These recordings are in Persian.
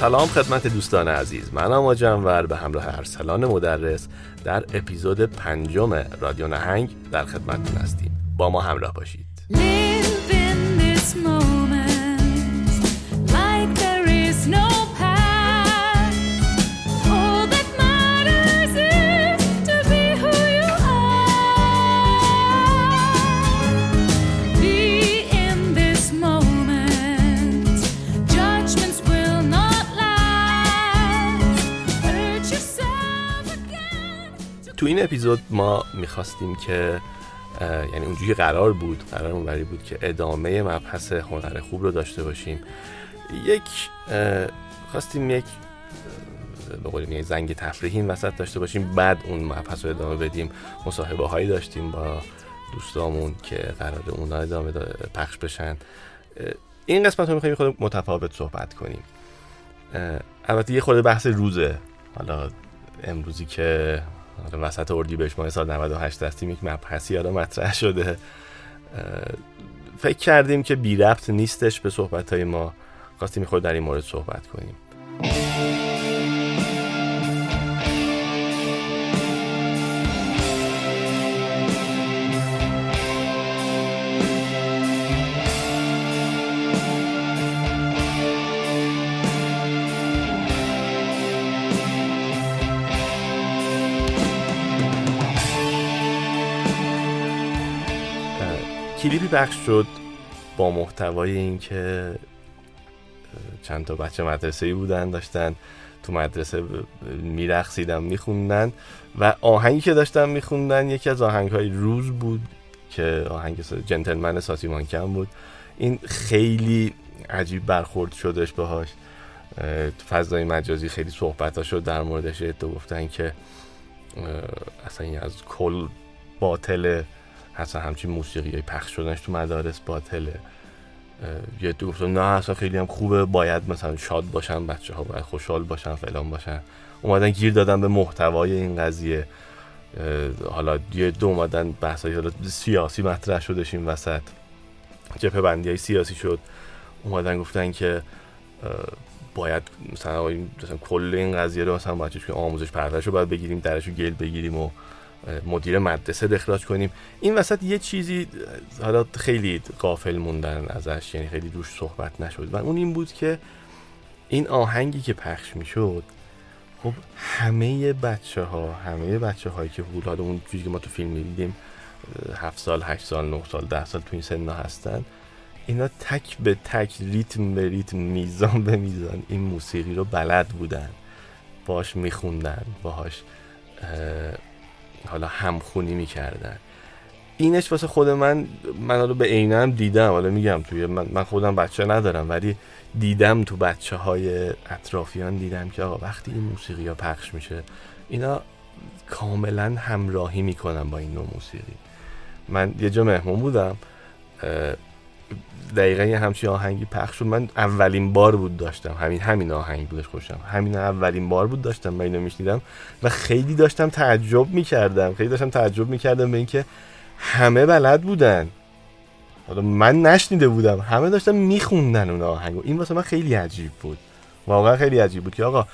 سلام خدمت دوستان عزیز. من اما جنور به همراه ارسلان مدرس در اپیزود پنجم رادیو نهنگ در خدمتتون هستیم. با ما همراه باشید. تو این اپیزود ما می‌خواستیم که یعنی اونجوری قرار بود قرار اونوری بود که ادامه مبحث هنر خوب رو داشته باشیم. یک خواستیم یک به قول میگن زنگ تفریحی وسط داشته باشیم. بعد اون مبحث رو ادامه بدیم. مصاحبه هایی داشتیم با دوستامون که قرار اونا ادامه دا- پخش بشن. این قسمت رو می‌خوایم خود متفاوت صحبت کنیم. البته یه خورده بحث روزه. حالا امروزی که حالا وسط اردیبهشت ماه سال 98 هستیم یک مبحثی حالا مطرح شده. فکر کردیم که بی ربط نیستش به صحبت های ما. خواستیم خود در این مورد صحبت کنیم. پخش شد با محتوای اینکه چند تا بچه مدرسه ای بودن داشتن تو مدرسه میرقصیدن میخوندن و آهنگی که داشتن میخوندن یکی از آهنگ های روز بود که آهنگ جنتلمن ساسی مانکن بود. این خیلی عجیب برخورد شدش باهاش. فضای مجازی خیلی صحبت ها شد در موردش تو گفتن که اصلا این از کل باطله اصلا همچین موسیقی های پخش شدنش تو مدارس باطله. یه دو گفتن نه اصلا خیلی هم خوبه باید مثلا شاد باشن بچه ها باید خوشحال باشن فلان باشن. اومدن گیر دادن به محتوای این قضیه. حالا یه دو اومدن بحث حالا سیاسی مطرح شدش این وسط. جبهه بندی های سیاسی شد. اومدن گفتن که باید مثلا مثلا کل این قضیه رو مثلا باید که آموزش پرورش رو باید بگیریم درش رو گل بگیریم و مدیر مدرسه اخراج کنیم. این وسط یه چیزی حالا خیلی قافل موندن ازش یعنی خیلی روش صحبت نشد. و اون این بود که این آهنگی که پخش می‌شد خب همه بچه ها همه بچه هایی که حدود حالا اون چیزی که ما تو فیلم می‌دیدیم هفت سال هشت سال نه سال ده سال تو این سنا هستن. اینا تک به تک ریتم به ریتم میزان به میزان این موسیقی رو بلد بودن. باش میخوندن باهاش اه، حالا همخونی می‌کردن. اینش واسه خود من من حالا به عینه هم دیدم. حالا میگم توی من, من خودم بچه ندارم ولی دیدم تو بچه های اطرافیان دیدم که آقا وقتی این موسیقی ها پخش میشه اینا کاملا همراهی می‌کنن با این نوع موسیقی. من یه جا مهمون بودم دقیقا یه همچین آهنگی پخش شد. من اولین بار بود داشتم. همین همین آهنگ بودش خوشم. همین اولین بار بود داشتم من اینو میشنیدم و خیلی داشتم تعجب می‌کردم. خیلی داشتم تعجب می‌کردم به اینکه همه بلد بودن. حالا من نشنیده بودم. همه داشتن میخوندن اون آهنگو این واسه من خیلی عجیب بود. واقعا خیلی عجیب بود که آقا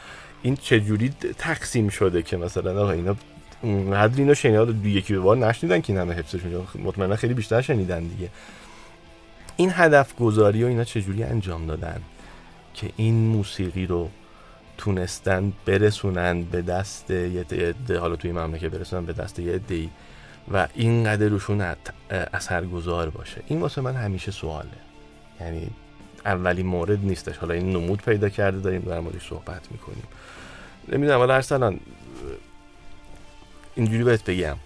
این چجوری تقسیم شده که مثلا آقا اینا اونقدر اینو شنیدن؟ یکی به بار نشنیدن که این همه حفظش میشه مطمئنا خیلی بیشتر شنیدن دیگه. این هدف گذاری و اینا چجوری انجام دادن که این موسیقی رو تونستن برسونن به دست یه عده حالا توی مملکت برسونن به دست یه عده‌ای و اینقدر روشون اثرگذار باشه. این واسه من همیشه سواله. یعنی اولین مورد نیستش. حالا این نمود پیدا کرده داریم در موردش صحبت می‌کنیم. نمی‌دونم حالا ارسلان اینجوری بهت بگم.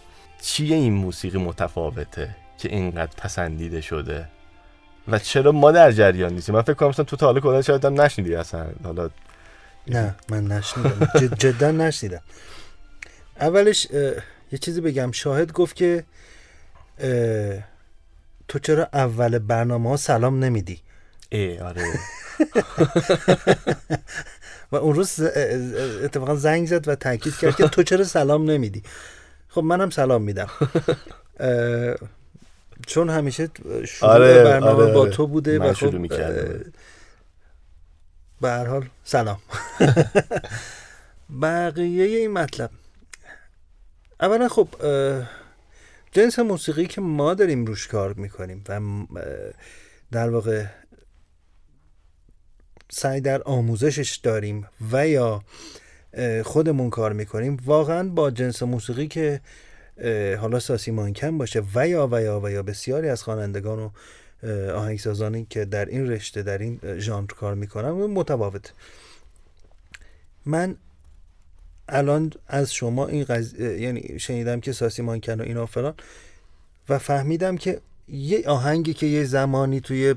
چیه این موسیقی متفاوته که اینقدر پسندیده شده؟ و چرا ما در جریان نیستیم؟ من فکر کنم مثلا تو تا حالا کلا شاید هم نشنیدی اصلا. حالا نه من نشنیدم. جد جدا نشنیدم. اولش یه چیزی بگم. شاهد گفت که تو چرا اول برنامه ها سلام نمیدی؟ ای آره. و اون روز اتفاقا زنگ زد و تاکید کرد که تو چرا سلام نمیدی؟ خب منم سلام میدم. چون همیشه شروع آره، برنامه آره، با. تو بوده من و خب به هر حال سلام. بقیه این مطلب. اولا خب جنس موسیقی که ما داریم روش کار می‌کنیم و در واقع سعی در آموزشش داریم و یا خودمون کار می‌کنیم واقعا با جنس موسیقی که حالا ساسی مانکن باشه. و یا و یا و یا بسیاری از خوانندگان و آهنگسازانی که در این رشته در این ژانر کار می‌کنن متفاوت. من الان از شما این قض... یعنی شنیدم که ساسی مانکن و اینا فلان و فهمیدم که یه آهنگی که یه زمانی توی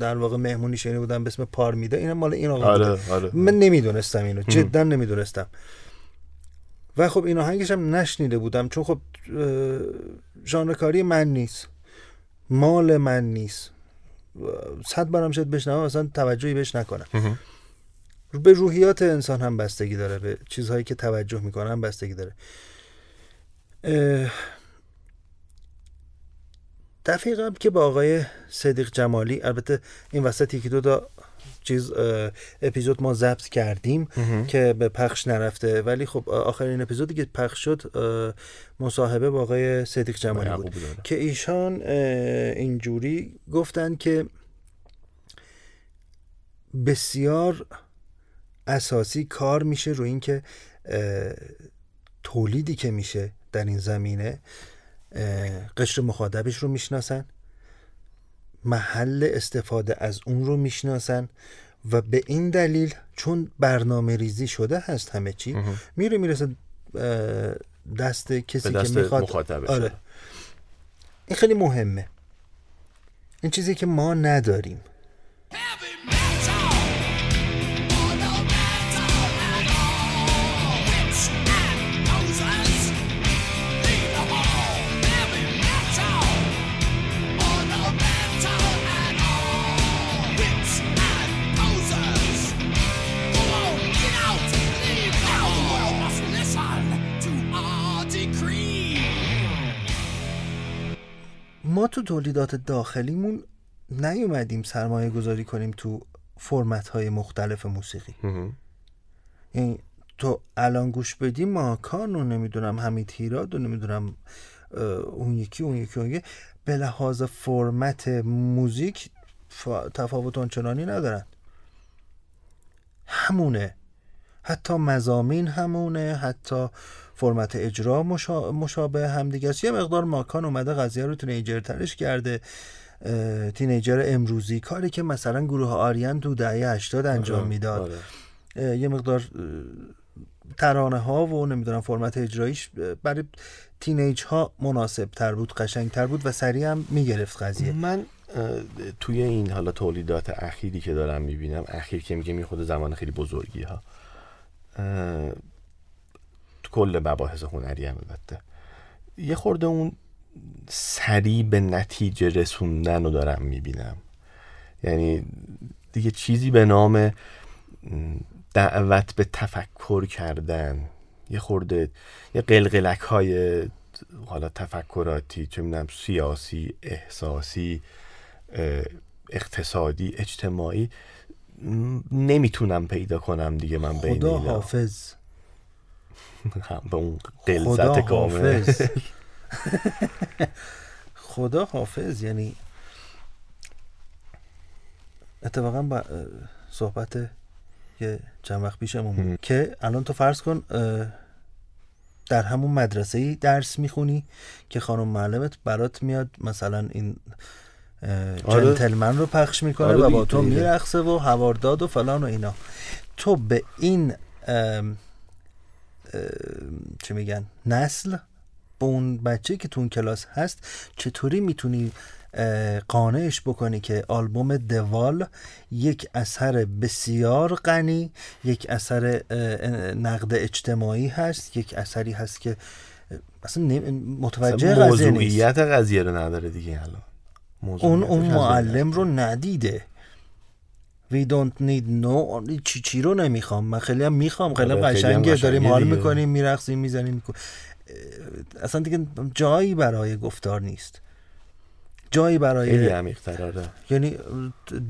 در واقع مهمونی شنیده بودم به اسم پارمیدا این مال این آقا بوده. آره. آره من نمی‌دونستم اینو. جدا نمی‌دونستم. و خب این آهنگش هم نشنیده بودم چون خب ژانر کاری من نیست. مال من نیست. صد بارم شد بشنوم اصلا توجهی بهش نکنم. به روحیات انسان هم بستگی داره به چیزهایی که توجه می‌کنه هم بستگی داره. دفعه قبل که با آقای صدیق جمالی البته این وسط یکی دو تا چیز اپیزود ما ضبط کردیم مهم. که به پخش نرفته ولی خب آخرین اپیزودی که پخش شد مصاحبه با آقای صدیق جمالی بود. که ایشان اینجوری گفتن که بسیار اساسی کار میشه روی اینکه تولیدی که میشه در این زمینه قشر مخاطبش رو می‌شناسن محل استفاده از اون رو می‌شناسن و به این دلیل چون برنامه ریزی شده هست همه چی. میره می‌رسه دست کسی دست که می‌خواد. آره. این خیلی مهمه. این چیزی که ما نداریم. تو تولیدات داخلیمون نیومدیم سرمایه گذاری کنیم تو فرمت های مختلف موسیقی. یعنی تو الان گوش بدی ماکان و نمی‌دونم حمید هیراد و نمی‌دونم اون یکی اون یکی اون یکی. به لحاظ فرمت موزیک تفاوت آنچنانی ندارن. همونه. حتی مزامین همونه حتی فرمت اجرا مشا... مشابه همدیگه است. یه مقدار ماکان اومده قضیه رو تینیجر ترش کرده. تینیجر امروزی کاری که مثلا گروه آریان تو دهه 80 انجام آره، می‌داد. آره. اه، یه مقدار ترانه ها و نمی‌دونم فرمت اجراییش برای تینیج ها مناسب تر بود قشنگ تر بود و سریع هم می‌گرفت قضیه. من توی این حالا تولیدات اخیری که دارم می‌بینم اخیر که میگم این خود زمان خیلی بزرگی ها کل مباحث هنری هم البته. یه خورده اون سریع به نتیجه رسوندن رو دارم می‌بینم. یعنی دیگه چیزی به نام دعوت به تفکر کردن. یه خورده یه قلقلک های حالا تفکراتی چه می‌دونم سیاسی احساسی اقتصادی اجتماعی نمی‌تونم پیدا کنم دیگه من بین خدا. حافظ. به اون قلزت کامل حافظ خدا حافظ یعنی اتفاقا با صحبت یه چند وقت پیشمون بود که الان تو فرض کن در همون مدرسه ای درس می‌خونی که خانم معلمت برات میاد مثلا این آره. جنتلمن رو پخش می‌کنه آره و با تو. میرقصه و هوارداد و فلان و اینا تو به این چه میگن؟ نسل به اون بچه که تو اون کلاس هست چطوری می‌تونی قانعش بکنی که آلبوم دوال یک اثر بسیار غنی یک اثر نقد اجتماعی هست یک اثری هست که اصلا متوجه قضیه نیست. موضوعیت قضیه رو نداره دیگه الان. اون اون معلم. رو ندیده. We don't need no چی چی رو نمی‌خوام. من خیلی هم می‌خوام. خیلی هم آره، خیلی هم قشنگه داریم حال. می‌کنیم میرقصیم می‌زنیم میکن... اصلا دیگه جایی برای گفتار نیست. جایی خیلی برای عمیق‌تر آره. یعنی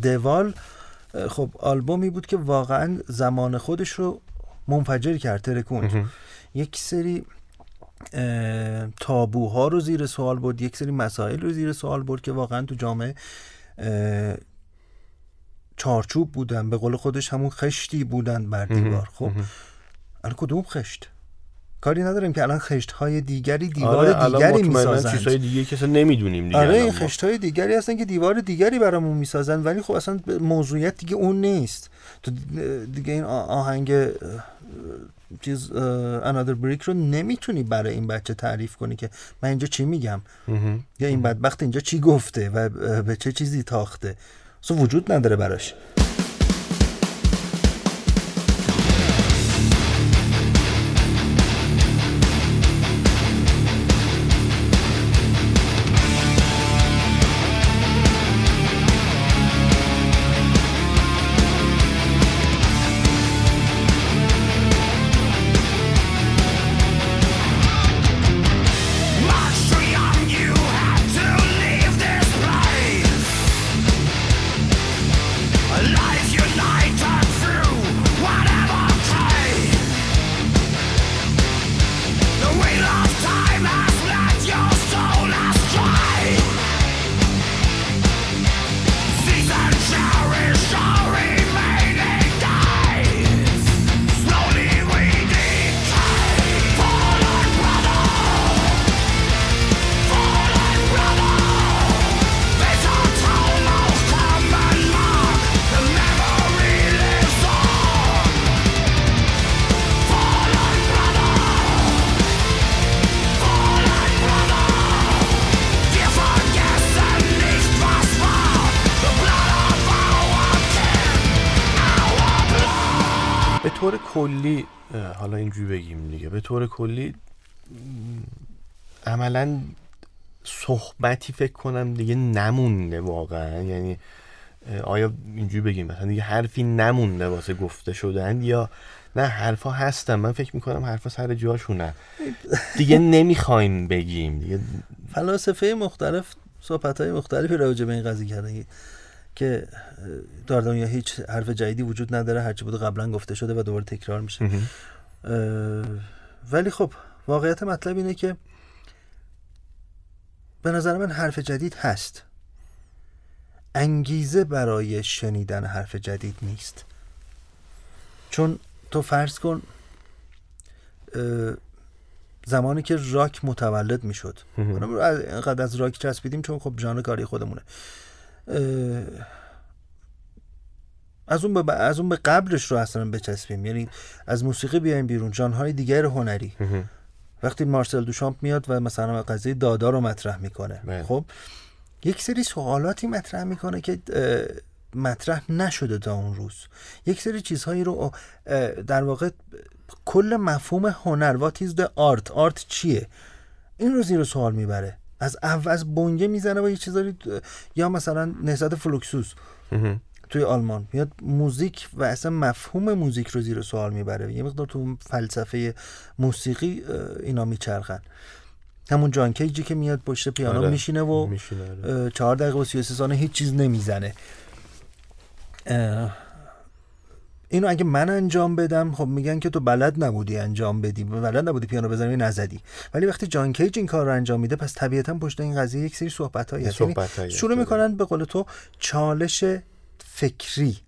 دوال خب آلبومی بود که واقعا زمان خودش رو منفجر کرد ترکوند. یک سری تابوها رو زیر سوال برد یک سری مسائل رو زیر سوال برد که واقعا تو جامعه چارچوب بودن به قول خودش همون خشتی بودن بر دیوار خب. الان کدوم خشت؟ کاری نداریم که الان خشت های دیگری دیوار آره دیگری می‌سازند. چیزهای دیگه که اصلا نمی‌دونیم دیگه آره این. خشت های دیگری هستن که دیوار دیگری برامون می‌سازن ولی خب اصلا موضوعیت دیگه اون نیست. تو دیگه این آهنگ چیز انادر بریک رو نمی‌تونی برای این بچه تعریف کنی که من اینجا چی میگم. یا این بدبخت اینجا چی گفته و به چه چیزی تاخته؟ اصلا وجود نداره براش. طور کلی حالا اینجوری بگیم دیگه به طور کلی عملا صحبتی فکر کنم دیگه نمونده واقعا. یعنی آیا اینجوری بگیم مثلا دیگه حرفی نمونده واسه گفته شدن یا نه حرفا هستن. من فکر می‌کنم حرفا سر جاشونه دیگه نمی‌خوایم بگیم. دیگه فلاسفه مختلف صحبت های مختلفی راجع به این قضیه کردن. که در دنیا هیچ حرف جدیدی وجود نداره هرچی بوده قبلا گفته شده و دوباره تکرار میشه. ولی خب واقعیت مطلب اینه که به نظر من حرف جدید هست. انگیزه برای شنیدن حرف جدید نیست. چون تو فرض کن زمانی که راک متولد می‌شد. اینقدر از راک چسبیدیم چون خب ژانر کاری خودمونه. از اون به از اون به قبلش رو اصلا بچسبیم. یعنی از موسیقی بیایم بیرون ژانرهای دیگر هنری. وقتی مارسل دوشامپ میاد و مثلا قضیه دادا رو مطرح می‌کنه. بله. خب یک سری سوالاتی مطرح می‌کنه که مطرح نشده تا اون روز. یک سری چیزهایی رو در واقع کل مفهوم هنر وات د آرت آرت چیه؟ این رو زیر سوال می‌بره. از اول از بنگه می‌زنه و یه چیزایی یا مثلا نهضت فلوکسوس. توی آلمان میاد موزیک و اصلا مفهوم موزیک رو زیر سوال می‌بره یه مقدار تو فلسفه موسیقی اینا میچرخن همون جان کیجی که میاد پشت پیانو آره. میشینه و آره. چهار دقیقه و سی و سه ثانیه هیچ چیز نمی‌زنه اینو اگه من انجام بدم خب میگن که تو بلد نبودی انجام بدی بلد نبودی پیانو بزنی نزدی. ولی وقتی جان کیج این کار رو انجام میده پس طبیعتا پشت این قضیه یک سری صحبت هست یعنی شروع. می‌کنن به قول تو چالش فکری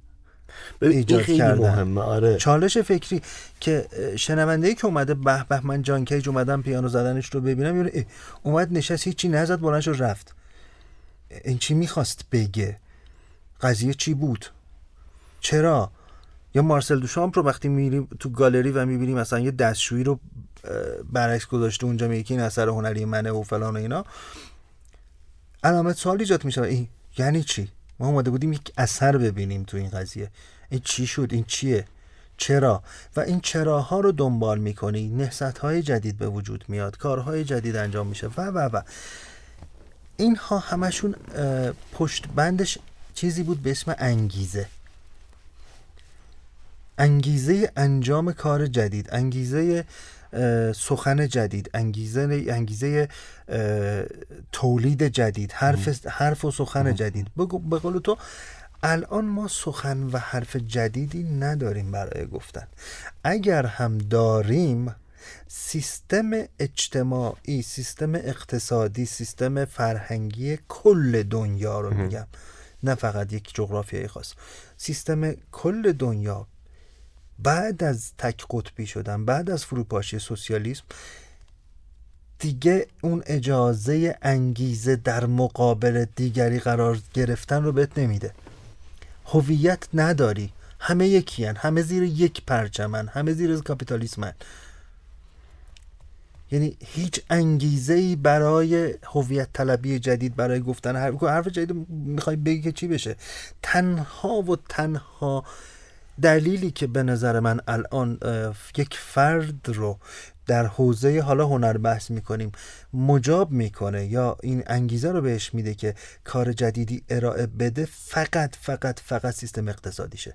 این ایجاد خیلی کردن. مهمه آره. چالش فکری که شنونده که اومده به به من جان کیج اومدم پیانو زدنش رو ببینم یعنی اومد نشست هیچی نزد بلند شد رفت. این چی می‌خواست بگه؟ قضیه چی بود؟ چرا؟ یا مارسل دوشامپ رو وقتی میریم تو گالری و می‌بینیم مثلا یه دستشویی رو برعکس گذاشته اونجا میگه این اثر هنری منه و فلان و اینا. علامت سوال ایجاد میشه. این یعنی چی؟ ما اومده بودیم یک اثر ببینیم تو این قضیه. این چی شد؟ این چیه؟ چرا؟ و این چراها رو دنبال می‌کنی. نهست های جدید به وجود میاد. کارهای جدید انجام میشه. و و و. اینها همشون پشت بندش چیزی بود به اسم انگیزه. انگیزه انجام کار جدید انگیزه سخن جدید انگیزه انگیزه تولید جدید حرف حرف و سخن جدید. به قول تو الان ما سخن و حرف جدیدی نداریم برای گفتن. اگر هم داریم سیستم اجتماعی سیستم اقتصادی سیستم فرهنگی کل دنیا رو میگم نه فقط یک جغرافیای خاص سیستم کل دنیا بعد از تک قطبی شدن بعد از فروپاشی سوسیالیسم دیگه اون اجازه انگیزه در مقابل دیگری قرار گرفتن رو بهت نمیده. هویت نداری. همه یکیان همه زیر یک پرچمن همه زیر کاپیتالیسمن یعنی هیچ انگیزه ای برای هویت طلبی جدید برای گفتن حرف حرف جدید می‌خوای بگی که چی بشه؟ تنها و تنها دلیلی که به نظر من الان یک فرد رو در حوزه حالا هنر بحث می‌کنیم مجاب می‌کنه یا این انگیزه رو بهش میده که کار جدیدی ارائه بده فقط فقط فقط سیستم اقتصادیشه.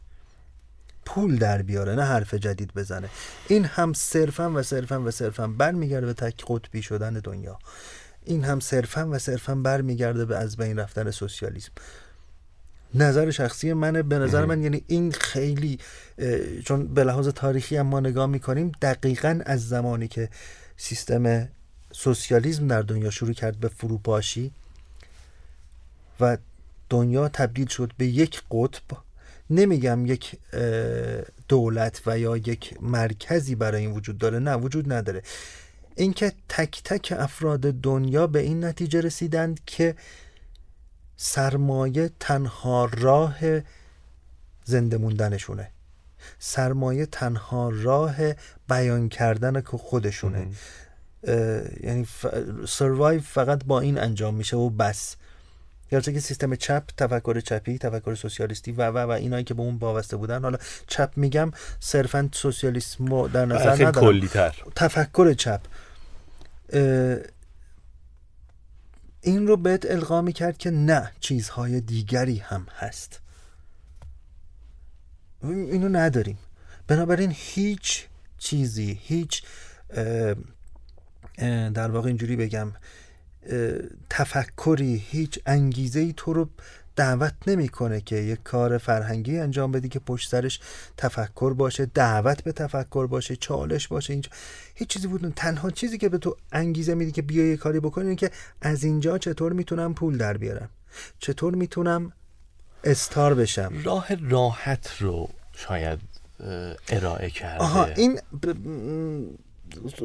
پول در بیاره نه حرف جدید بزنه. این هم صرفا و صرفا و صرفا برمیگرده به تک قطبی شدن دنیا. این هم صرفا و صرفا برمیگرده به از بین رفتن سوسیالیسم. نظر شخصی منه. به نظر من یعنی این خیلی چون به لحاظ تاریخی هم ما نگاه می‌کنیم دقیقا از زمانی که سیستم سوسیالیسم در دنیا شروع کرد به فروپاشی و دنیا تبدیل شد به یک قطب. نمیگم یک دولت و یا یک مرکزی برای این وجود داره. نه وجود نداره. اینکه تک تک افراد دنیا به این نتیجه رسیدند که سرمایه تنها راه زنده موندنشونه. سرمایه تنها راه بیان کردن که خودشونه. یعنی سروایو فقط با این انجام میشه و بس. گرچه که سیستم چپ تفکر چپی تفکر سوسیالیستی و و و اینایی که به اون وابسته بودن. حالا چپ میگم صرفا سوسیالیسم در نظر ندارم. کلی تر تفکر چپ. این رو بهت القا کرد که نه چیزهای دیگری هم هست. اینو نداریم. بنابراین هیچ چیزی هیچ در واقع اینجوری بگم تفکری هیچ انگیزه ای تو رو دعوت نمی‌کنه که یک کار فرهنگی انجام بدی که پشت سرش تفکر باشه دعوت به تفکر باشه چالش باشه اینجا هیچ چیزی بود تنها چیزی که به تو انگیزه میدی که بیا یه کاری بکنی اینه که از اینجا چطور می‌تونم پول در بیارم؟ چطور می‌تونم استار بشم؟ راه راحت رو شاید ارائه کرده. آها این ب-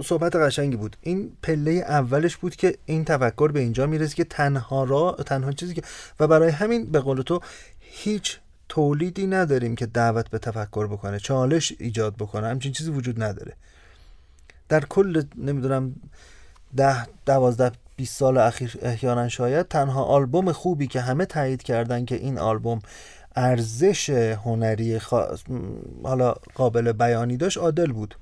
صحبت قشنگی بود. این پله اولش بود که این تفکر به اینجا می‌رسه که تنها را تنها چیزی که و برای همین به قول تو هیچ تولیدی نداریم که دعوت به تفکر بکنه چالش ایجاد بکنه همچین چیزی وجود نداره. در کل نمی‌دونم ده دوازده 20 سال اخیر احیانا شاید تنها آلبوم خوبی که همه تایید کردن که این آلبوم ارزش هنری خاص حالا قابل بیانی داشت عادل بود.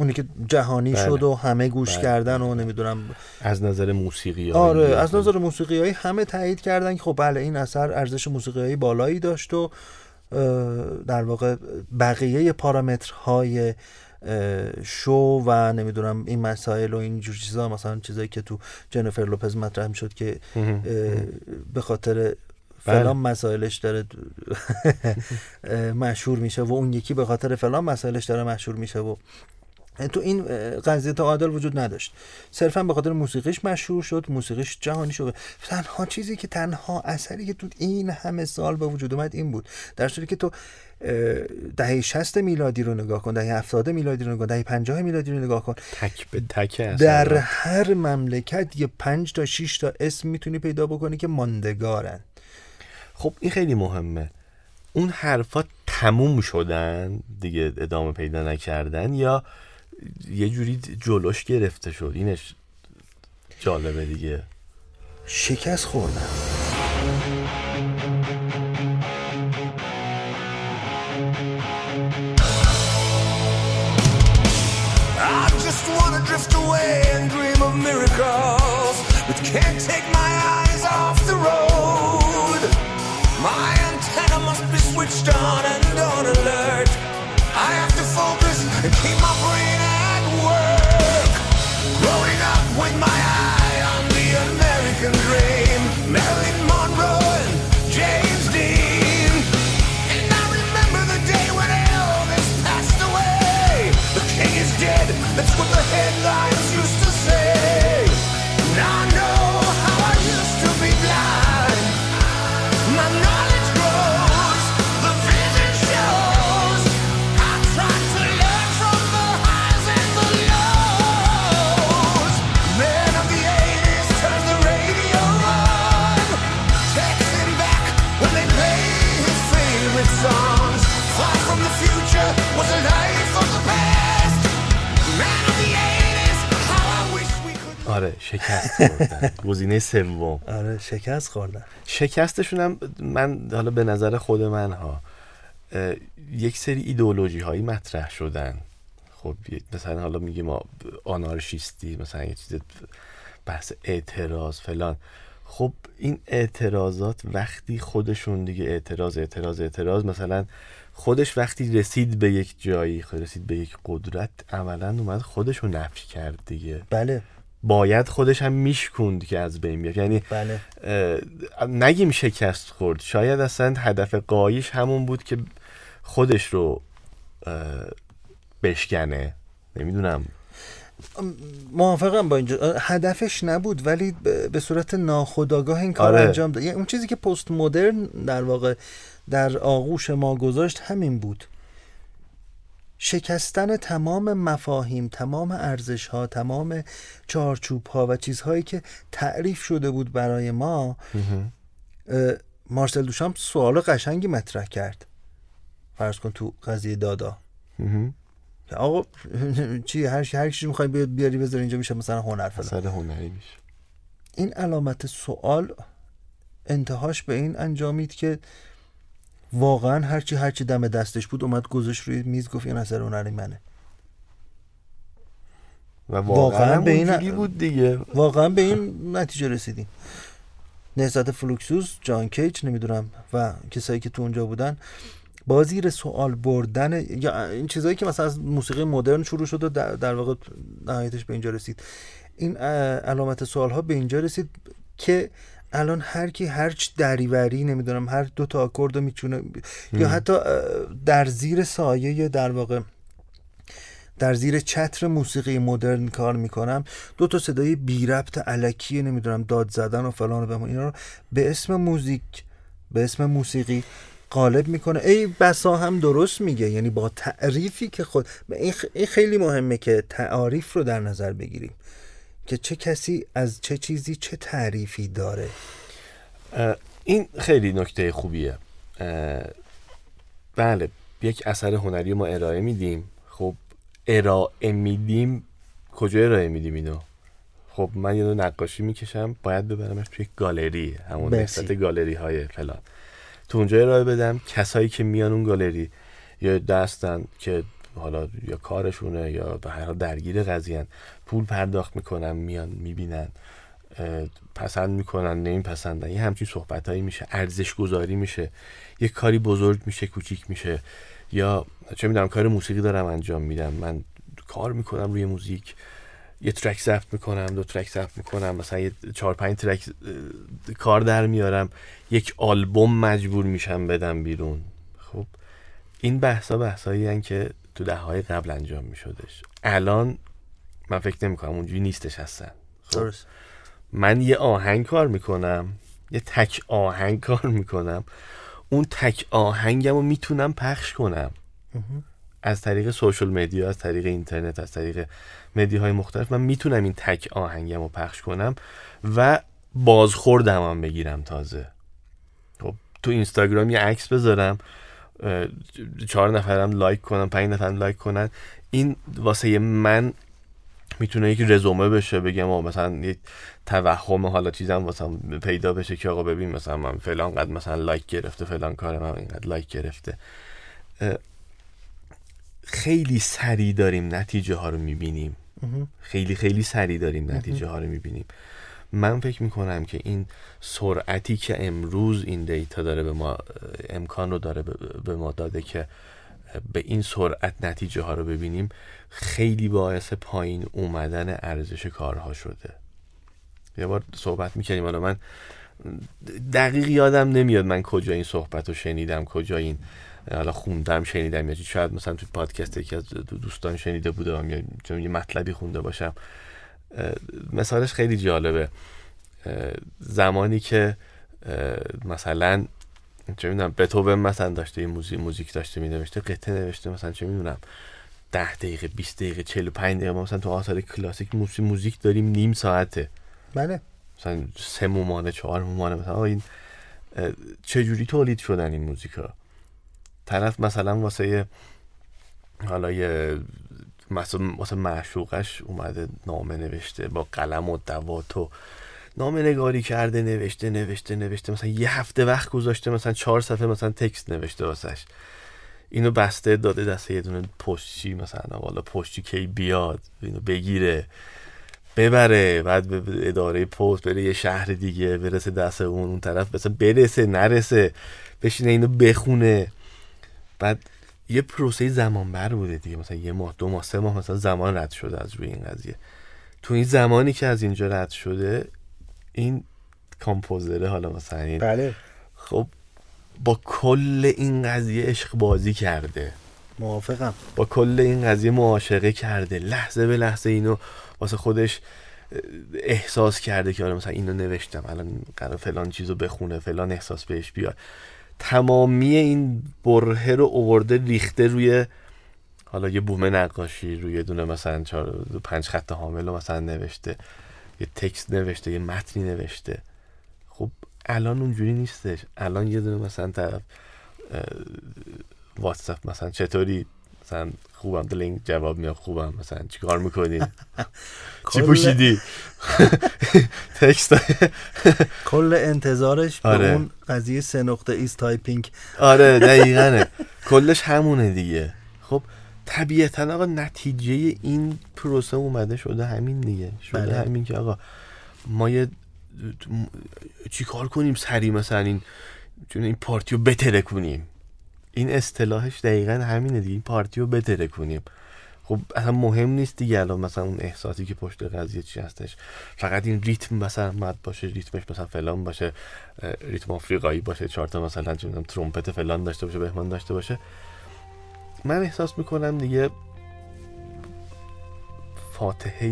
اونی که جهانی بله. شد و همه گوش بله. کردن و نمی‌دونم. از نظر موسیقی آره از نظر موسیقیایی همه تایید کردن که خب بله این اثر ارزش موسیقیایی بالایی داشت و در واقع بقیه پارامترهای شو و نمی‌دونم این مسائل و این جور چیزا مثلا چیزایی که تو جنیفر لوپز مطرح می‌شد که به خاطر فلان مسائلش داره مشهور میشه و اون یکی به خاطر فلان مسائلش داره مشهور میشه و تو این قضیه عادل وجود نداشت. صرفا به خاطر موسیقیش مشهور شد موسیقیش جهانی شد. تنها چیزی که تنها اثری که تو این همه سال به وجود اومد این بود. در صورتی که تو دهه 60 میلادی رو نگاه کن دهه 70 میلادی رو نگاه کن دهه 50 میلادی رو نگاه کن. تک به تک اصلا. در هر مملکت یه پنج تا 6 تا اسم می‌تونی پیدا بکنی که ماندگارن. خب این خیلی مهمه. اون حرفا تموم شدن دیگه ادامه پیدا نکردن یا یه جوری جلوش گرفته شد اینش جالبه دیگه شکست خوردن I just wanna drift away and dream of miracles, but can't take my eyes شکست خوردن. گزینه سوم. آره شکست خوردن. شکستشون هم من حالا به نظر خود من ها یک سری ایدئولوژی هایی مطرح شدن. خب مثلا حالا میگیم ما آنارشیستی مثلا یه چیز بحث اعتراض فلان. خب این اعتراضات وقتی خودشون دیگه اعتراض اعتراض اعتراض مثلا خودش وقتی رسید به یک جایی خود رسید به یک قدرت عملا اومد خودشو نفی کرد دیگه. بله. باید خودش هم میشکوند که از بین بیاد. یعنی بله. نگیم شکست خورد. شاید اصلا هدف قایش همون بود که خودش رو بشکنه. نمی‌دونم. موافقم با اینجا. هدفش نبود ولی به صورت ناخودآگاه این کار آره. انجام داد. یعنی اون چیزی که پست مدرن در واقع در آغوش ما گذاشت همین بود. شکستن تمام مفاهیم تمام ارزش ها تمام چارچوب ها و چیزهایی که تعریف شده بود برای ما مارسل دوشام سوال قشنگی مطرح کرد. فرض کن تو قضیه دادا. آقا چی هر هر چیزی می‌خوای بیاد بیاری بذاری اینجا میشه مثلا هنر فلان. هنری میشه. این علامت سوال انتهاش به این انجامید که واقعا هرچی هرچی دم دستش بود اومد گذاشت روی میز گفت این اثر هنری منه. و واقعاً واقعا به این- بود دیگه. واقعا به این نتیجه رسیدیم. نهضت فلوکسوس جان کیج نمی‌دونم و کسایی که تو اونجا بودن با زیر سوال بردن یا این چیزایی که مثلا از موسیقی مدرن شروع شد و در, در واقع نهایتش به اینجا رسید. این علامت سوال ها به اینجا رسید که الان هر کی هر چی دریوری نمی‌دونم هر دو تا آکورد رو می‌تونه یا حتی در زیر سایه در واقع در زیر چتر موسیقی مدرن کار می‌کنم. دو تا صدای بی ربط علکی نمی‌دونم داد زدن و فلان و بهمان اینا رو به اسم موزیک به اسم موسیقی غالب می‌کنه. ای بسا هم درست میگه یعنی با تعریفی که خود این خیلی مهمه که تعاریف رو در نظر بگیریم. که چه کسی از چه چیزی چه تعریفی داره. این خیلی نکته خوبیه. بله یک اثر هنری ما ارائه میدیم. خب ارائه میدیم. کجا ارائه میدیم اینو؟ خب من یه نقاشی می‌کشم. باید ببرمش توی گالری همون. نسبت گالری های فلان. تو اونجا ارائه بدم. کسایی که میان اون گالری یا دستن که حالا یا کارشونه یا به هر حال درگیر قضیهن پول پرداخت می‌کنن میان می‌بینن پسند می‌کنن نمیپسندن یه همچین صحبت هایی میشه. ارزش گذاری میشه. یه کاری بزرگ میشه کوچیک میشه. یا چه می‌دونم کار موسیقی دارم انجام میدم. من کار می‌کنم روی موزیک. یه ترک ضبط می‌کنم دو ترک ضبط می‌کنم. مثلا یه چهار پنج ترک کار در میارم. یک آلبوم مجبور میشم بدم بیرون. خب این بحثا بحثایی که تو ده های قبل انجام میشدش. الان من فکر نمی‌کنم اونجوری نیستش هستن خب؟ درست. من یه آهنگ کار می‌کنم یه تک آهنگ کار می‌کنم. اون تک آهنگم رو می‌تونم پخش کنم. از طریق social media از طریق اینترنت از طریق media های مختلف من می‌تونم این تک آهنگم رو پخش کنم و بازخوردم هم بگیرم تازه. خب تو اینستاگرام یه عکس بذارم. چهار نفرم لایک کنم پنج نفرم لایک کنن. این واسه من می‌تونه یک رزومه بشه بگم آقا مثلا یک توهم حالا چیزم واسه پیدا بشه که آقا ببین مثلا من فلان قد مثلا لایک گرفته فلان کار من اینقدر لایک گرفته. خیلی سریع داریم نتیجه ها رو می‌بینیم. خیلی خیلی سریع داریم نتیجه ها رو می‌بینیم. من فکر می‌کنم که این سرعتی که امروز این دیتا داره به ما امکان رو داره به- ما داده که به این سرعت نتیجه ها رو ببینیم خیلی باعث پایین اومدن ارزش کارها شده یه بار صحبت می‌کنیم حالا من دقیق یادم نمیاد من کجا این صحبت رو شنیدم کجا این حالا خوندم شنیدم یا. شاید مثلا تو پادکست یکی از دو- دوستان شنیده بودم یا یه مطلبی خونده باشم مثالش خیلی جالبه. زمانی که مثلا چه می‌دونم بتوون مثلا داشته یه موزیک موزیک داشته می نوشته قطعه نوشته مثلا چه می‌دونم ده دقیقه 20 دقیقه 45 دقیقه ما مثلا تو آثار کلاسیک موسیقی موزیک داریم نیم ساعته. بله. مثلا سه مومانه چهار مومانه مثلا این اه، چجوری تولید شدن این موزیکا؟ طرف مثلا واسه حالا یه مثلا معشوقش اومده نامه نوشته با قلم و دوات و نامه نگاری کرده نوشته نوشته نوشته. مثلا یه هفته وقت گذاشته مثلا چهار صفحه مثلا تکست نوشته واسش. اینو بسته داده دسته یه دونه پشتی مثلا والا پشتی کی بیاد اینو بگیره ببره بعد به اداره پست بره یه شهر دیگه برسه دست اون اون طرف مثلا برسه نرسه بشینه اینو بخونه. بعد یه پروسه زمان بر بوده دیگه. مثلا یه ماه دو ماه سه ماه مثلا زمان رد شده از روی این قضیه. تو این زمانی که از اینجا رد شده این کامپوزره حالا مثلا این بله. خب با کل این قضیه عشق بازی کرده. موافقم. با کل این قضیه معاشقه کرده. لحظه به لحظه اینو واسه خودش احساس کرده که آره مثلا اینو نوشتم الان قرار فلان چیزو بخونه فلان احساس بهش بیاد. تمامی این بره رو اوورده ریخته روی حالا یه بوم نقاشی روی دونه مثلا چهار پنج خط حامل رو مثلا نوشته یه تکست نوشته یه متنی نوشته. خب الان اونجوری نیستش. الان یه دونه مثلا طرف واتساپ مثلا چطوری مثلا خوبم دلنگ جواب میاد خوبم مثلا چیکار می‌کنی؟ چی پوشیدی؟ تکست. کل انتظارش به آره. اون قضیه سه نقطه is typing. آره دقیقاً کلش همونه دیگه. خب طبیعتا آقا نتیجه این پروسه اومده شده همین دیگه. شده بله. همین که آقا ما یه چی کار کنیم سری مثلا این چون این پارتیو بترکونیم. این اصطلاحش دقیقا همینه دیگه این پارتیو بترکونیم. خب اصلا مهم نیست دیگه الان مثلا اون احساسی که پشت قضیه چی هستش. فقط این ریتم مثلا مد باشه ریتمش مثلا فلان باشه ریتم آفریقایی باشه چهار تا مثلا می‌دونم ترومپت فلان داشته باشه بهمان داشته باشه. من احساس می‌کنم دیگه فاتحه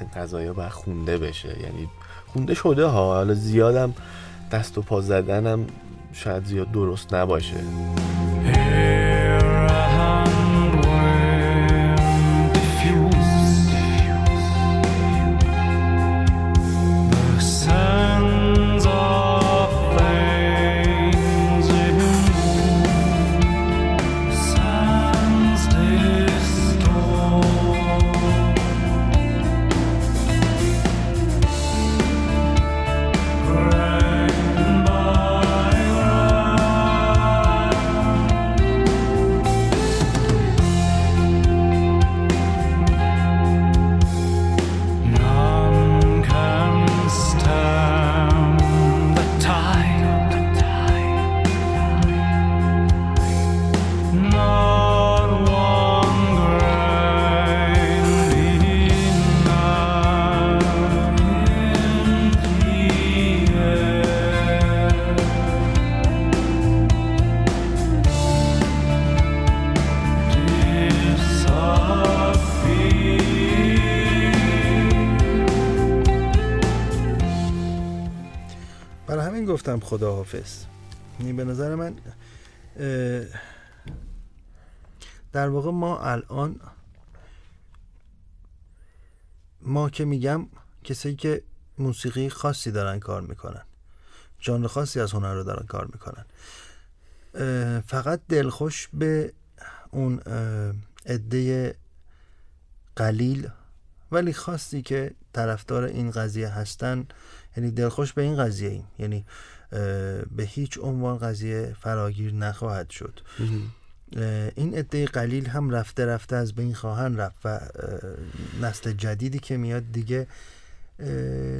این قضايا باید خونده بشه. یعنی خونده شده ها حالا زیادم دست و پا زدنم شاید زیاد درست نباشه. برای همین گفتم خداحافظ. یعنی به نظر من در واقع ما الان ما که میگم کسایی که موسیقی خاصی دارن کار می‌کنن ژانر خاصی از هنر رو دارن کار می‌کنن. فقط دلخوش به اون عده قلیل ولی خاصی که طرفدار این قضیه هستن یعنی دلخوش به این قضیه ایم. یعنی به هیچ عنوان قضیه فراگیر نخواهد شد. این عده قلیل هم رفته رفته از بین خواهند رفت و نسل جدیدی که میاد دیگه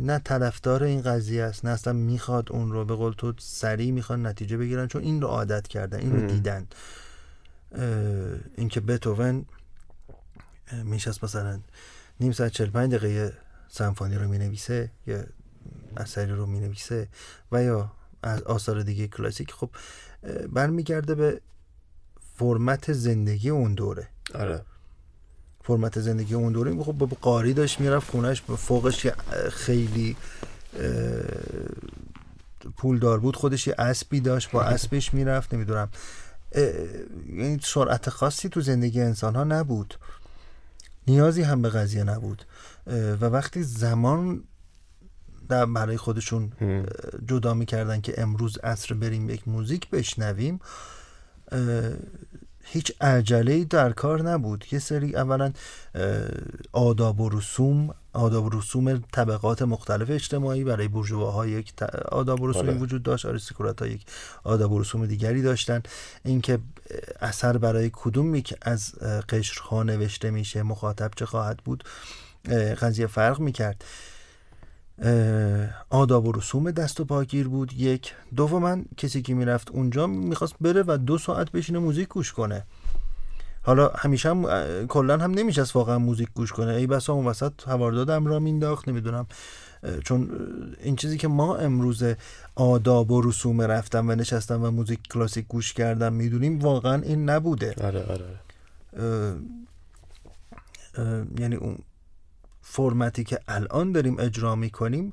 نه طرفدار این قضیه است نه اصلا می‌خواد اون رو به قول تو سریع می‌خوان نتیجه بگیرن چون این رو عادت کردن این رو. دیدن. اینکه بتوون میشست مثلا نیم ساعت 45 دقیقه سمفونی رو می‌نویسه یا اثری رو می‌نویسه و یا از آثار دیگه کلاسیک. خب برمیگرده به فرمت زندگی اون دوره. آره. فرمت زندگی اون دوره. خب با قاری داشت می‌رفت خونش به فوقش خیلی اه، پولدار بود. خودش یه اسبی داشت با اسبش می‌رفت. نمی‌دونم. یعنی سرعت خاصی تو زندگی انسان ها نبود. نیازی هم به قضیه نبود. و وقتی زمان در برای خودشون. جدا می‌کردن که امروز عصر بریم یک موزیک بشنویم. هیچ عجله در کار نبود. یه سری اولا آداب و رسوم آداب و رسوم طبقات مختلف اجتماعی برای بورژواها یک آداب و رسومی آره. وجود داشت. آریستوکرات ها یک آداب و رسوم دیگری داشتن. اینکه اثر برای کدوم یک از قشرها نوشته میشه مخاطب چه خواهد بود قضیه فرق می‌کرد. آداب و رسوم دست و پاگیر بود. یک. دوما کسی که می‌رفت اونجا می‌خواست بره و دو ساعت بشینه موزیک گوش کنه. حالا همیشه هم کلا هم نمیشست واقعا موزیک گوش کنه. ای بسا اون وسط هواردادم را مینداخت نمی‌دونم. چون این چیزی که ما امروز آداب و رسوم رفتم و نشستم و موزیک کلاسیک گوش کردم می‌دونیم واقعا این نبوده. آره آره. اه، اه، یعنی اون فرمتی که الان داریم اجرا می‌کنیم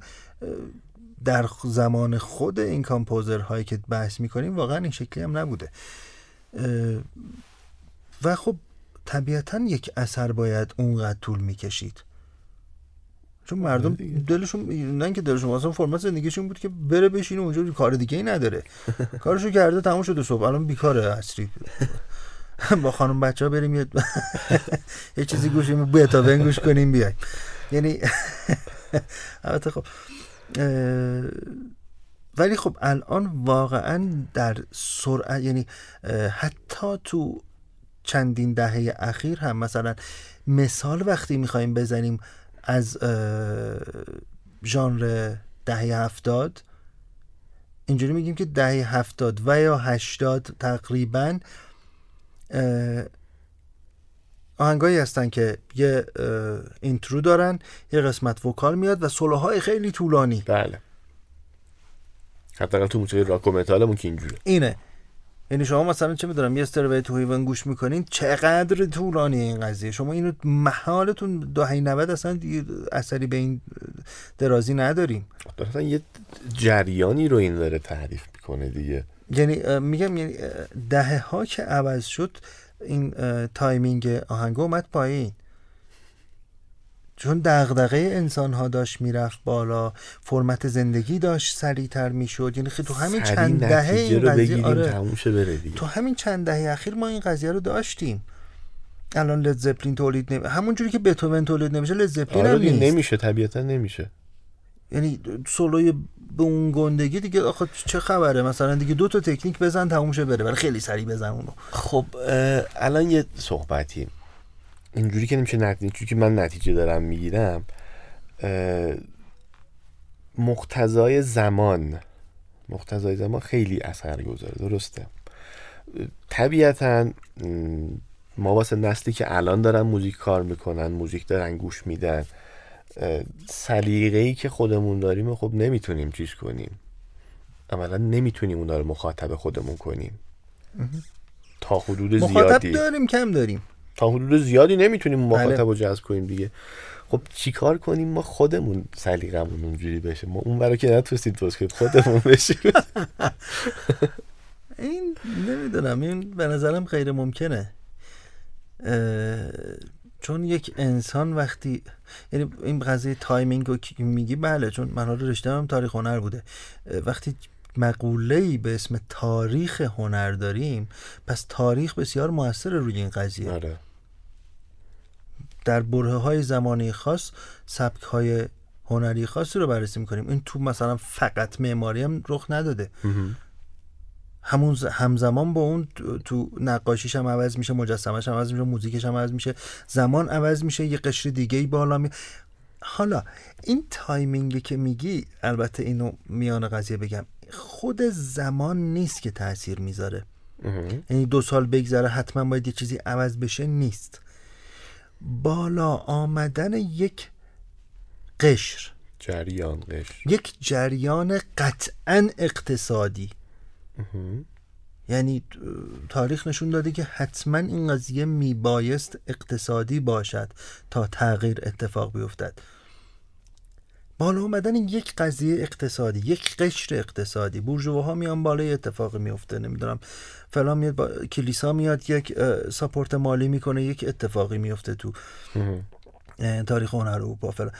در زمان خود این کامپوزرهایی که بحث می‌کنیم واقعا این شکلی هم نبوده. و خب طبیعتا یک اثر باید اونقدر طول می‌کشید. چون مردم دیگه. دلشون نه اینکه دلشون اصلا فرمت زندگیشون بود که بره بشینه اونجا کار دیگه ای نداره. کارشو کرده تموم شده صبح الان بیکاره اصری. با خانم بچه ها بریم یه چیزی گوش کنیم. بتاون گوش کنیم بیایم. یعنی البته خب ولی خب الان واقعا در سرعت یعنی حتی تو چندین دهه اخیر هم مثلا مثال وقتی می‌خوایم بزنیم از ژانر دهه هفتاد اینجوری میگیم که دهه هفتاد و یا هشتاد تقریبا آهنگایی هستن که یه intro دارن یه قسمت vocal میاد و سولوهای خیلی طولانی. بله. حداقل تو موسیقی راک و متالمون که اینجوره. اینه. یعنی شما مثلا چه می‌دونم یه Stairway to Heaven گوش می‌کنین چقدر طولانی این قضیه؟ شما اینو محاله تو دهه 90 اصلا دیگه اثری به این درازی نداریم. اصلا یه جریانی رو این داره تعریف می‌کنه دیگه. یعنی میگم یعنی دهه ها که عوض شد این timing آهنگ اومد پایین. چون دغدغه انسان ها داشت می‌رفت بالا فرمت زندگی داشت سریعتر می‌شد. یعنی خیلی تو همین چند دهه این قضیه آره. تو همین چند دهه اخیر ما این قضیه رو داشتیم. الان لد زپلین تولید نمی همون جوری که بتوون تولید نمیشه لد زپلین آره هم نیست. نمیشه طبیعتا نمیشه. یعنی سولوی به اون گندگی دیگه آخه چه خبره؟ مثلا دیگه دو تا تکنیک بزن تموم شه بره ولی خیلی سریع بزن اونو. خب الان یه صحبتی اینجوری که نمیشه نتیجه چون که من نتیجه دارم می‌گیرم مقتضای زمان. مقتضای زمان خیلی اثر گذاره درسته. طبیعتا ما واسه نسلی که الان دارن موزیک کار می‌کنن موزیک دارن گوش میدن سلیقه ای که خودمون داریم خب نمی‌تونیم چیز کنیم. عملا نمی‌تونیم اونا رو مخاطب خودمون کنیم. تا حدود مخاطب زیادی. داریم کم داریم. تا حدود زیادی نمی‌تونیم بله. مخاطب رو جذب کنیم دیگه. خب چیکار کنیم؟ ما خودمون سلیقمون اونجوری بشه. ما اون برا که نتونستیم درست کنیم خودمون بشیم. این نمی‌دونم این به نظرم غیر ممکنه. چون یک انسان وقتی یعنی این قضیه timing رو میگی بله چون من حالا رشته هم تاریخ هنر بوده. وقتی مقوله به اسم تاریخ هنر داریم پس تاریخ بسیار موثر روی این قضیه. آره در برهه های زمانی خاص سبک های هنری خاصی رو بررسی می‌کنیم. این تو مثلا فقط معماری هم رخ نداده. همون همزمان با اون تو- تو نقاشیش هم عوض میشه مجسمش هم عوض میشه موزیکش هم عوض میشه زمان عوض میشه یه قشر دیگه ای بالا می حالا این timing ی که میگی البته اینو میان قضیه بگم خود زمان نیست که تاثیر می‌ذاره. یعنی دو سال بگذره حتما باید یه چیزی عوض بشه نیست. بالا آمدن یک قشر. جریان قشر. یک جریان قطعا اقتصادی. یعنی تاریخ نشون داده که حتما این قضیه میبایست اقتصادی باشد تا تغییر اتفاق بیفتد. بالا اومدن یک قضیه اقتصادی یک قشر اقتصادی. بورژواها میان بالا یه اتفاقی میفته نمی‌دونم فلان میاد با کلیسا میاد یک ساپورت مالی می‌کنه یک اتفاقی میفته تو تاریخ هنر اروپا فلان.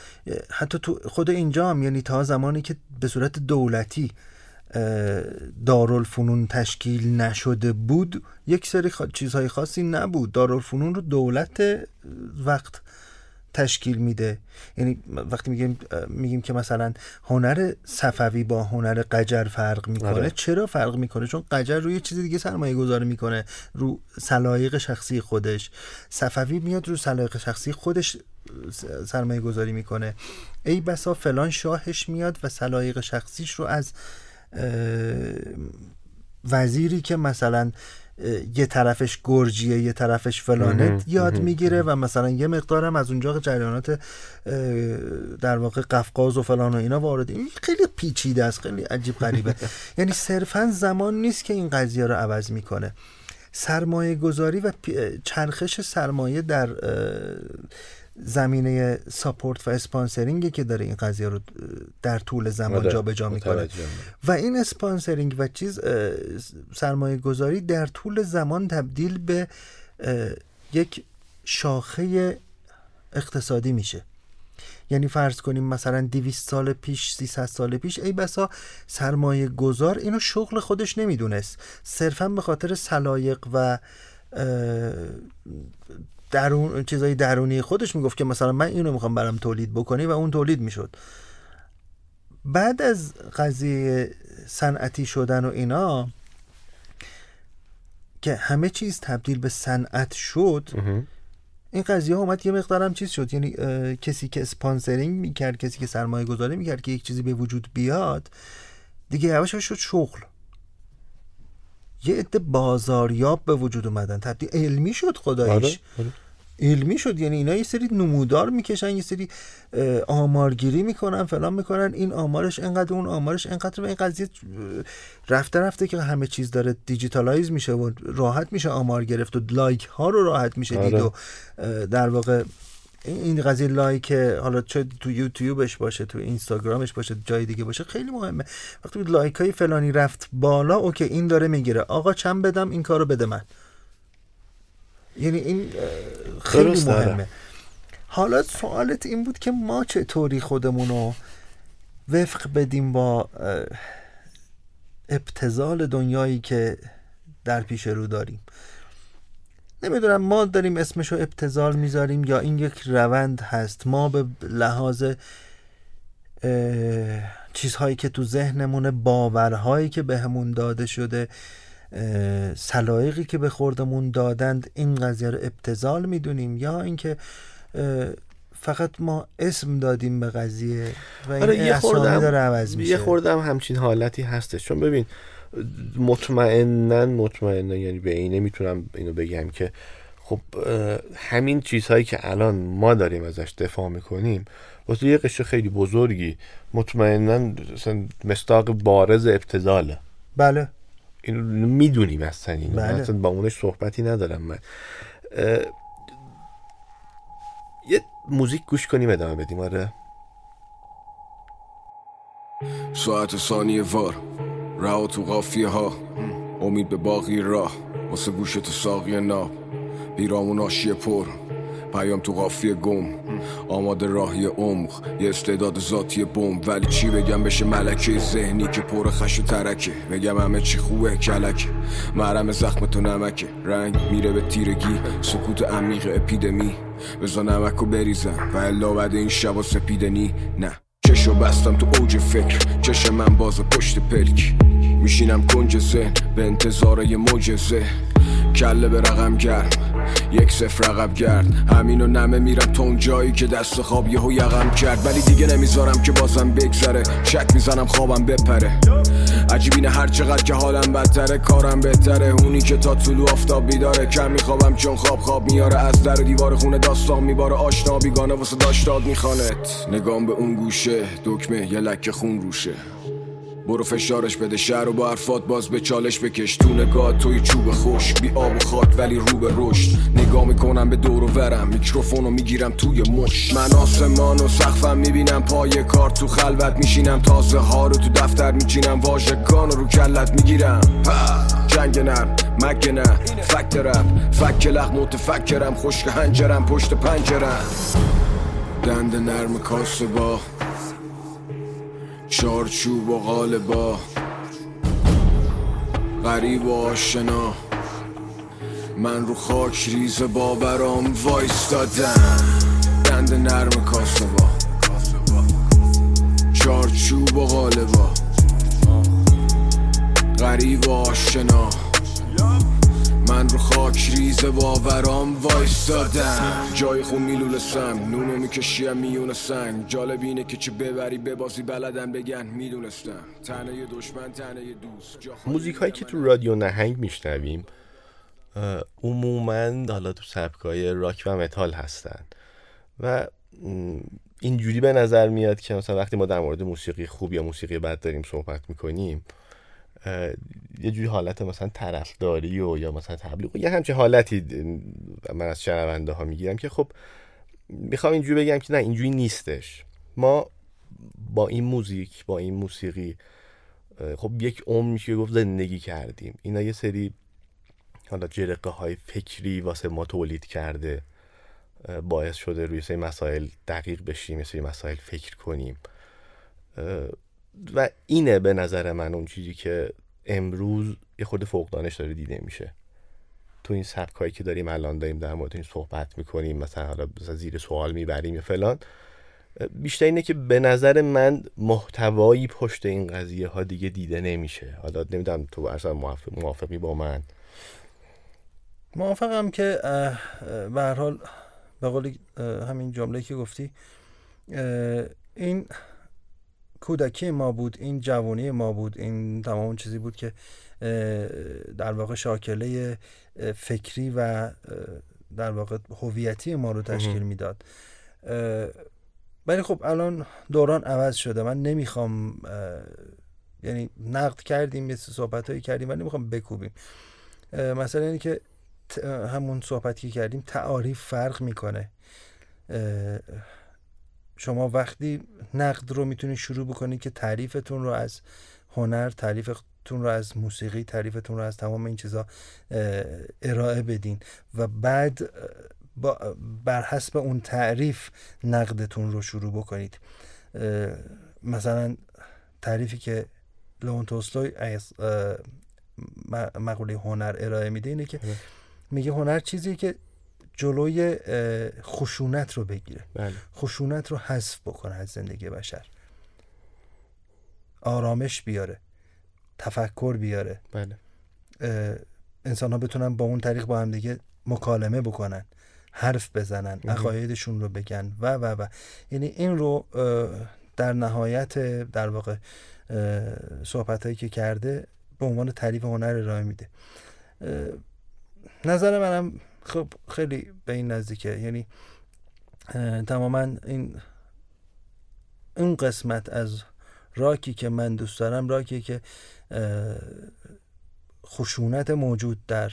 حتی تو خود اینجا هم یعنی تا زمانی که به صورت دولتی دارالفنون تشکیل نشده بود یک سری خا... چیزهای خاصی نبود. دارالفنون رو دولت وقت تشکیل میده. یعنی وقتی میگیم میگیم که مثلا هنر صفوی با هنر قجر فرق می‌کنه آره. چرا فرق می‌کنه؟ چون قجر روی چیز دیگه سرمایه گذاری می‌کنه رو سلایق شخصی خودش. صفوی میاد رو سلایق شخصی خودش سرمایه گذاری می‌کنه. ای بسا فلان شاهش میاد و سلایق شخصیش رو از وزیری که مثلا یه طرفش گرجیه یه طرفش فلانه یاد می‌گیره و مثلا یه مقدارم از اونجا جریانات در واقع قفقاز و فلان و اینا وارد این خیلی پیچیده است خیلی عجیب غریبه. یعنی صرفا زمان نیست که این قضیه رو عوض می‌کنه. سرمایه گذاری و چرخش سرمایه در زمینه ساپورت و اسپانسرینگی که داره این قضیه رو در طول زمان آره، جابجا می‌کنه. و این اسپانسرینگ و چیز سرمایه گذاری در طول زمان تبدیل به یک شاخه اقتصادی میشه. یعنی فرض کنیم مثلا 200 سال پیش 300 سال پیش ای بسا سرمایه گذار اینو شغل خودش نمی‌دونست. صرفا به خاطر سلایق و درون چیزای درونی خودش می‌گفت که مثلا من اینو می‌خوام برام تولید بکنی و اون تولید می‌شد. بعد از قضیه صنعتی شدن و اینا که همه چیز تبدیل به صنعت شد. این قضیه ها اومد یه مقدارم چیز شد. یعنی کسی که اسپانسرینگ می‌کرد کسی که سرمایه گذاری می‌کرد که یک چیزی به وجود بیاد دیگه یواش شد شغل. یه عده بازاریاب به وجود اومدن تبدیل علمی شد خداییش آره، آره. علمی شد یعنی اینا یه سری نمودار می‌کشن یه سری آمارگیری می‌کنن فلان می‌کنن این آمارش انقدر اون آمارش انقدر و این قضیه رفته رفته که همه چیز داره digitalize میشه و راحت میشه آمار گرفت و لایک ها رو راحت میشه دید آره. و اه، در واقع این قضیه لایک حالا چه تو یوتیوبش باشه تو اینستاگرامش باشه جای دیگه باشه خیلی مهمه. وقتی لایک های فلانی رفت بالا okay این داره می‌گیره. آقا چند بدم؟ این کارو بده من. یعنی این خیلی. مهمه. حالا سوالت این بود که ما چطوری خودمون رو وفق بدیم با ابتزال دنیایی که در پیش رو داریم؟ نمی‌دونم ما داریم اسمشو ابتزال می‌ذاریم یا این یک روند هست. ما به لحاظ چیزهایی که تو ذهنمونه باورهایی که بهمون داده شده سلایقی که به خوردمون دادند این قضیه رو ابتزال می‌دونیم یا اینکه فقط ما اسم دادیم به قضیه و این آره یه خوردم داره عوض میشه. یه خوردم همچین حالتی هستش. چون ببین مطمئنا مطمئنا یعنی به اینه می‌تونم اینو بگم که خب همین چیزهایی که الان ما داریم ازش دفاع می‌کنیم واسه یه قشر خیلی بزرگی مطمئنا مثلا مستاق بارز ابتزاله بله. اینو می‌دونیم اصلا اینو. بله. اصلا با اونش صحبتی ندارم من. یه موزیک گوش کنیم ادامه بدیم آره. ساعت ثانیه وار. رها تو قافیه ها امید به باقی راه. واسه گوش تو ساقی ناب. بیرامون آشیه پر. پیام تو قافیه گم. آماده راهی عمق. یه استعداد ذاتی بم. ولی چی بگم؟ بشه ملکه ذهنی که پر خش و ترکه. بگم همه چی خوبه کلک مرم زخم تو نمکه. رنگ میره به تیرگی. سکوت عمیق اپیدمی. بزا نمک و بریزم و الا بعد این شبا سپیدنی. نه. چشو بستم تو اوج فکر. چش من باز پشت پلک. میشینم کنج ذهن به انتظار یه معجزه کله به رقم گرم. یک صفر رقب گرد. همینو نمه میرم تا اون جایی که دست خواب یهو یقم کرد. ولی دیگه نمی‌ذارم که بازم بگذره. شک می‌زنم خوابم بپره. عجیب اینه هر چقدر که حالم بدتره کارم بهتره. اونی که تا طلوع آفتاب بیداره. کم میخوابم چون خواب خواب میاره. از در دیوار خونه داستان میباره. آشنا بیگانه واسه داشتاد میخوانت. نگام به اون گوشه. دکمه یه لکه خون روشه. برو فشارش بده شهر و با حرفات باز به چالش بکش. تو نگاه توی چوب خوش. بی آب و خاک ولی رو به رشد. نگاه می‌کنم به دور و ورم. میکروفون رو می‌گیرم توی مش من آسمان و سقفم می‌بینم. پای کار تو خلوت میشینم. تازه ها رو تو دفتر میچینم. واژگان رو رو کلت می‌گیرم. جنگ نرم مگه نه. فکت رپ فک لخ متفکرم. خشک هنجرم پشت پنجرم. دند نرم کاسه با چارچوب و قالبا. غریب و آشنا. من رو خاک ریز باورام وایستادم. دند نرم کاسه با چارچوب و غالبا غریب و آشنا. من رو خاک ریز باورام وایستادم. جای خون میلولستم نونو می‌کشیم میون سنگ جالب اینه که چه ببری ببازی بلدن بگن می‌دونستم. تنه دشمن تنه دوست. موزیک هایی که تو رادیو نهنگ میشنویم عموما حالا تو سبکای راک و متال هستن. و اینجوری به نظر میاد که مثلا وقتی ما در مورد موسیقی خوب یا موسیقی بد داریم صحبت می‌کنیم یه جوری حالت مثلا طرفداری و یا مثلا تبلیغ یه همچین حالتی من از شنونده ها می‌گیرم که خب می‌خوام اینجوری بگم که نه اینجوری نیستش. ما با این موزیک با این موسیقی خب یک عمر میشه گفت زندگی کردیم. اینا یه سری حالا جرقه های فکری واسه ما تولید کرده باعث شده روی سری مسائل دقیق بشیم یه سری مسائل فکر کنیم. و اینه به نظر من اون چیزی که امروز یه خورده فوق دانش داره دیده میشه. تو این سبک هایی که داریم الان داریم در مورد این صحبت می‌کنیم مثلا حالا زیر سوال می‌بریم یا فلان. بیشتر اینه که به نظر من محتوایی پشت این قضیه ها دیگه دیده نمیشه. حالا نمی‌دونم تو اصلا موافق موافقی با من؟ موافقم که به هر حال به قولی اه، همین جمله که گفتی این کودکی ما بود این جوانی ما بود این تمام اون چیزی بود که در واقع شاکله فکری و در واقع هویتی ما رو تشکیل می‌داد. ولی خب الان دوران عوض شده. من نمی‌خوام یعنی نقد کردیم یه صحبت هایی کردیم ولی نمی‌خوام بکوبیم. مثلا اینه که همون صحبتی که کردیم تعاریف فرق می‌کنه. شما وقتی نقد رو می‌تونید شروع بکنید که تعریفتون رو از هنر تعریفتون رو از موسیقی تعریفتون رو از تمام این چیزا ارائه بدین و بعد با بر حسب اون تعریف نقدتون رو شروع بکنید مثلا تعریفی که لئون تولستوی از مقوله هنر ارائه میده اینه که بله. میگه هنر چیزی که جلوی خشونت رو بگیره. بله. خشونت رو حذف بکنه از زندگی بشر. آرامش بیاره. تفکر بیاره. بله. انسان ها بتونن با اون طریق با هم دیگه مکالمه بکنن حرف بزنن. عقایدشون رو بگن و و و. یعنی این رو در نهایت در واقع صحبت هایی که کرده به عنوان تعریف هنر ارائه میده. نظر منم خب خیلی به این نزدیکه. یعنی تماما این اون قسمت از راکی که من دوست دارم راکی که خشونت موجود در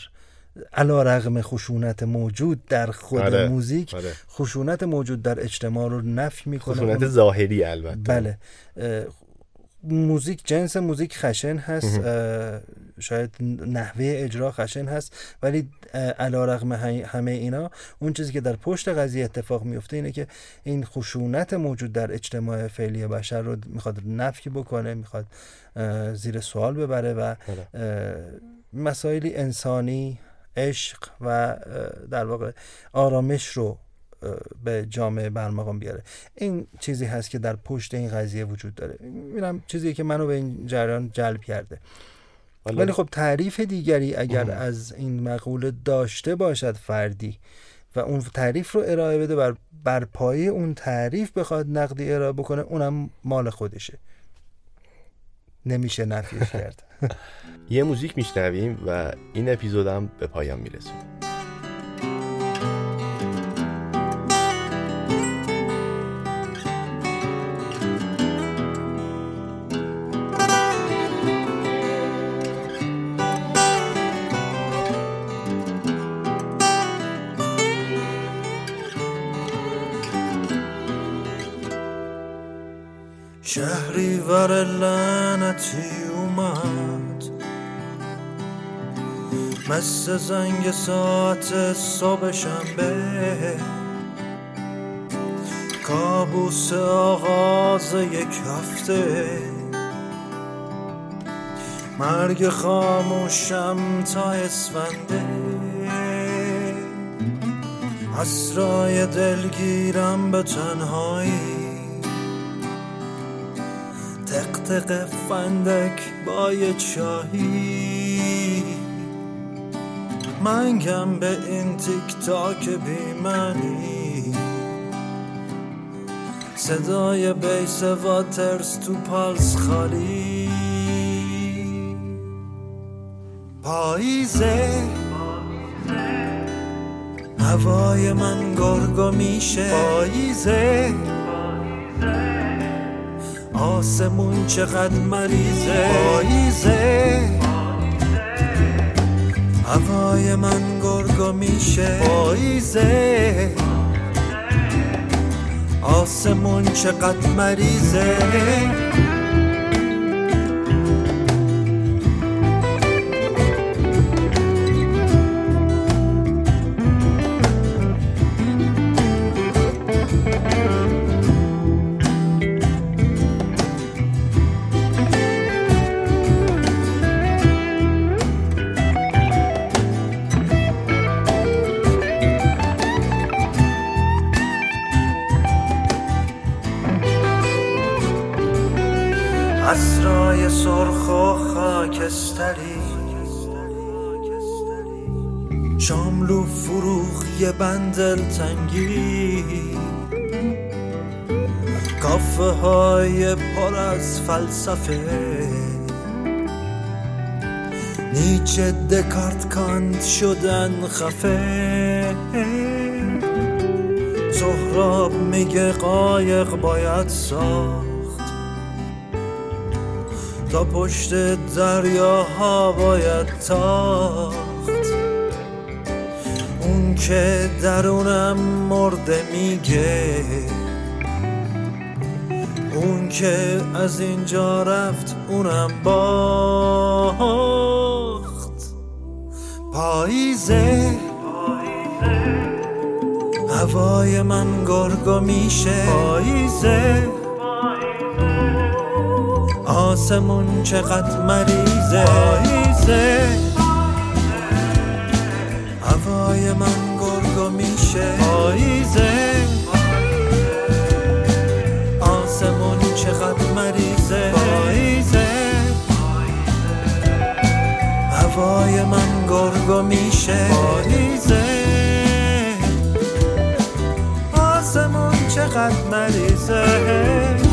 علا رغم خشونت موجود در خود آره، موزیک آره. خشونت موجود در اجتماع رو نفی می‌کنه. خشونت ظاهری البته. بله. موزیک جنس موزیک خشن هست شاید نحوه اجرا خشن هست ولی علا رغم همه اینا اون چیزی که در پشت قضیه اتفاق میفته اینه که این خشونت موجود در اجتماع فعلی بشر رو می‌خواد نفی بکنه می‌خواد زیر سوال ببره و بله. مسائلی انسانی عشق و در واقع آرامش رو به جامعه برمقام بیاره. این چیزی هست که در پشت این قضیه وجود داره. میرم چیزی که منو به این جریان جلب کرده. ولی خب تعریف دیگری اگر ام. از این مقوله داشته باشد فردی و اون تعریف رو ارائه بده بر, بر پایه اون تعریف بخواد نقدی ارائه بکنه اونم مال خودشه. نمیشه نفیش کرد. یه موزیک میشنویم و این اپیزودم به پایان می‌رسیم ور لعنتی اومد. مثل زنگ ساعت صبح شنبه. کابوس آغاز یک هفته. مرگ خاموشم تا اسفنده. اسرای دلگیرم به تنهایی. تق فندک با یه چاهی. منگم به این تیک تاک بیمنی. صدای بیس واترز تو پالس خالی. پاییزه هوای من گرگو میشه. پاییزه آسمون چقدر مریضه. پاییزه هوای من گرگو میشه. پاییزه آسمون چقدر مریضه. یه بندل تنگی کافه های پر از فلسفه. نیچه دکارت کانت شدن خفه. سهراب میگه قایق باید ساخت. تا پشت دریاها باید تاخت. که درونم مرده میگه. اون که از اینجا رفت اونم باخت. پاییزه. هوای من گرگو میشه. پاییزه. آسمون چقدر مریضه. پاییزه. پاییزه آسمون چقدر مریضه. پاییزه هوای من گرگو میشه. پاییزه آسمون چقدر مریضه.